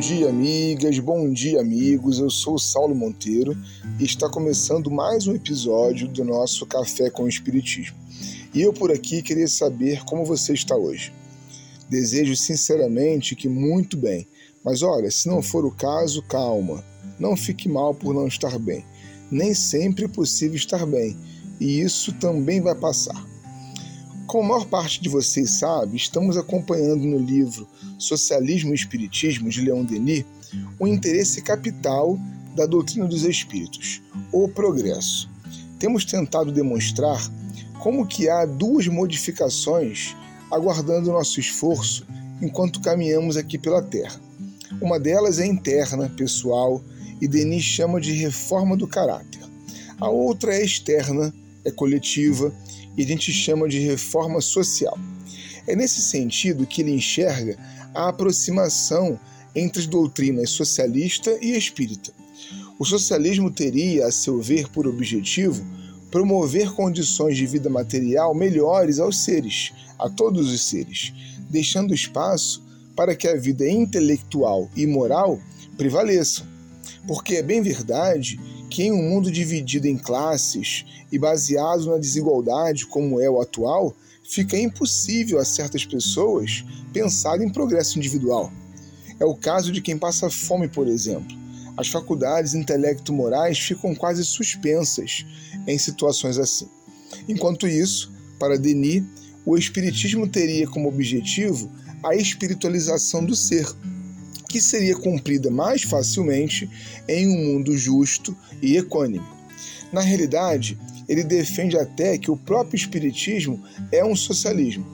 dia, amigas, bom dia, amigos. Eu sou Saulo Monteiro e está começando mais um episódio do nosso Café com o Espiritismo. E eu por aqui queria saber como você está hoje. Desejo sinceramente que muito bem, mas olha, se não for o caso, calma. Não fique mal por não estar bem. Nem sempre é possível estar bem, e isso também vai passar. Como a maior parte de vocês sabe, estamos acompanhando no livro Socialismo e Espiritismo de Leon Denis o interesse capital da doutrina dos espíritos, o progresso. Temos tentado demonstrar como que há duas modificações aguardando nosso esforço enquanto caminhamos aqui pela Terra. Uma delas é interna, pessoal, e Denis chama de reforma do caráter. A outra é externa, é coletiva e a gente chama de reforma social. É nesse sentido que ele enxerga a aproximação entre as doutrinas socialista e espírita. O socialismo teria, a seu ver, por objetivo promover condições de vida material melhores aos seres, a todos os seres, deixando espaço para que a vida intelectual e moral prevaleçam. Porque é bem verdade que em um mundo dividido em classes e baseado na desigualdade como é o atual, fica impossível a certas pessoas pensar em progresso individual. É o caso de quem passa fome, por exemplo. As faculdades intelecto-morais ficam quase suspensas em situações assim. Enquanto isso, para Denis, o Espiritismo teria como objetivo a espiritualização do ser, que seria cumprida mais facilmente em um mundo justo e equânime. Na realidade, ele defende até que o próprio Espiritismo é um socialismo.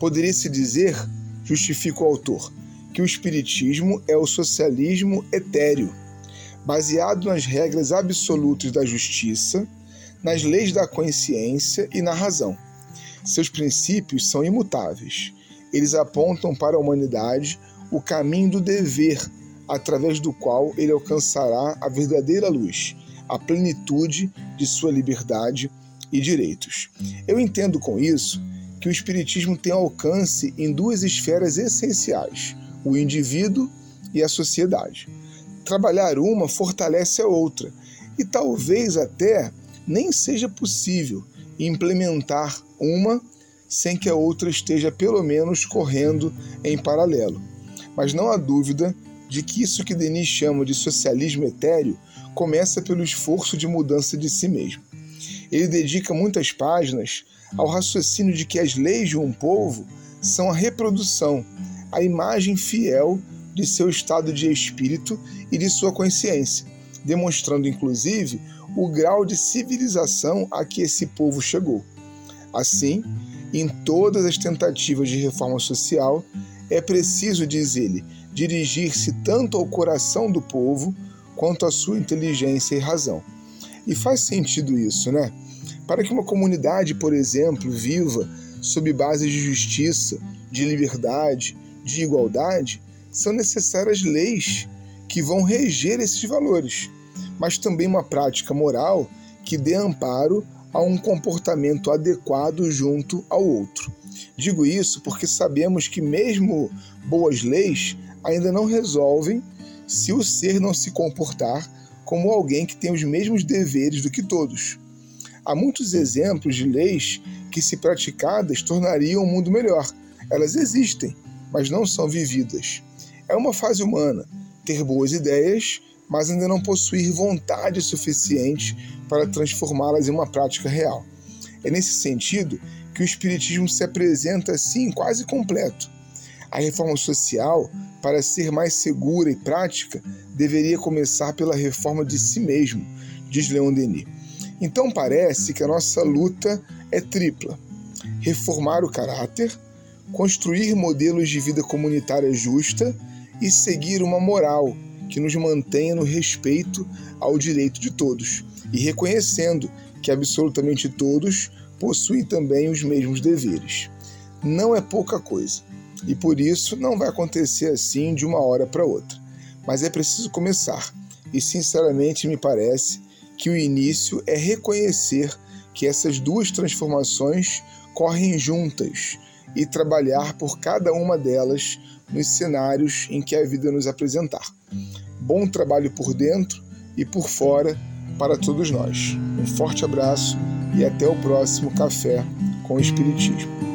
Poderia-se dizer, justifica o autor, que o Espiritismo é o socialismo etéreo, baseado nas regras absolutas da justiça, nas leis da consciência e na razão. Seus princípios são imutáveis. Eles apontam para a humanidade o caminho do dever, através do qual ele alcançará a verdadeira luz, a plenitude de sua liberdade e direitos. Eu entendo com isso que o Espiritismo tem alcance em duas esferas essenciais: o indivíduo e a sociedade. Trabalhar uma fortalece a outra, e talvez até nem seja possível implementar uma sem que a outra esteja pelo menos correndo em paralelo mas não há dúvida de que isso que Denis chama de socialismo etéreo começa pelo esforço de mudança de si mesmo. Ele dedica muitas páginas ao raciocínio de que as leis de um povo são a reprodução, a imagem fiel de seu estado de espírito e de sua consciência, demonstrando inclusive o grau de civilização a que esse povo chegou. Assim, em todas as tentativas de reforma social, é preciso, diz ele, dirigir-se tanto ao coração do povo quanto à sua inteligência e razão. E faz sentido isso, né? Para que uma comunidade, por exemplo, viva sob bases de justiça, de liberdade, de igualdade, são necessárias leis que vão reger esses valores, mas também uma prática moral que dê amparo a um comportamento adequado junto ao outro. Digo isso porque sabemos que, mesmo boas leis, ainda não resolvem se o ser não se comportar como alguém que tem os mesmos deveres do que todos. Há muitos exemplos de leis que, se praticadas, tornariam o mundo melhor. Elas existem, mas não são vividas. É uma fase humana ter boas ideias, mas ainda não possuir vontade suficiente para transformá-las em uma prática real. É nesse sentido que o Espiritismo se apresenta assim quase completo. A reforma social, para ser mais segura e prática, deveria começar pela reforma de si mesmo, diz Leon Denis. Então parece que a nossa luta é tripla: reformar o caráter, construir modelos de vida comunitária justa e seguir uma moral que nos mantenha no respeito ao direito de todos e reconhecendo que absolutamente todos possuem também os mesmos deveres. Não é pouca coisa, e por isso não vai acontecer assim de uma hora para outra. Mas é preciso começar, e sinceramente me parece que o início é reconhecer que essas duas transformações correm juntas e trabalhar por cada uma delas nos cenários em que a vida nos apresentar. Bom trabalho por dentro e por fora para todos nós. Um forte abraço e até o próximo Café com o Espiritismo.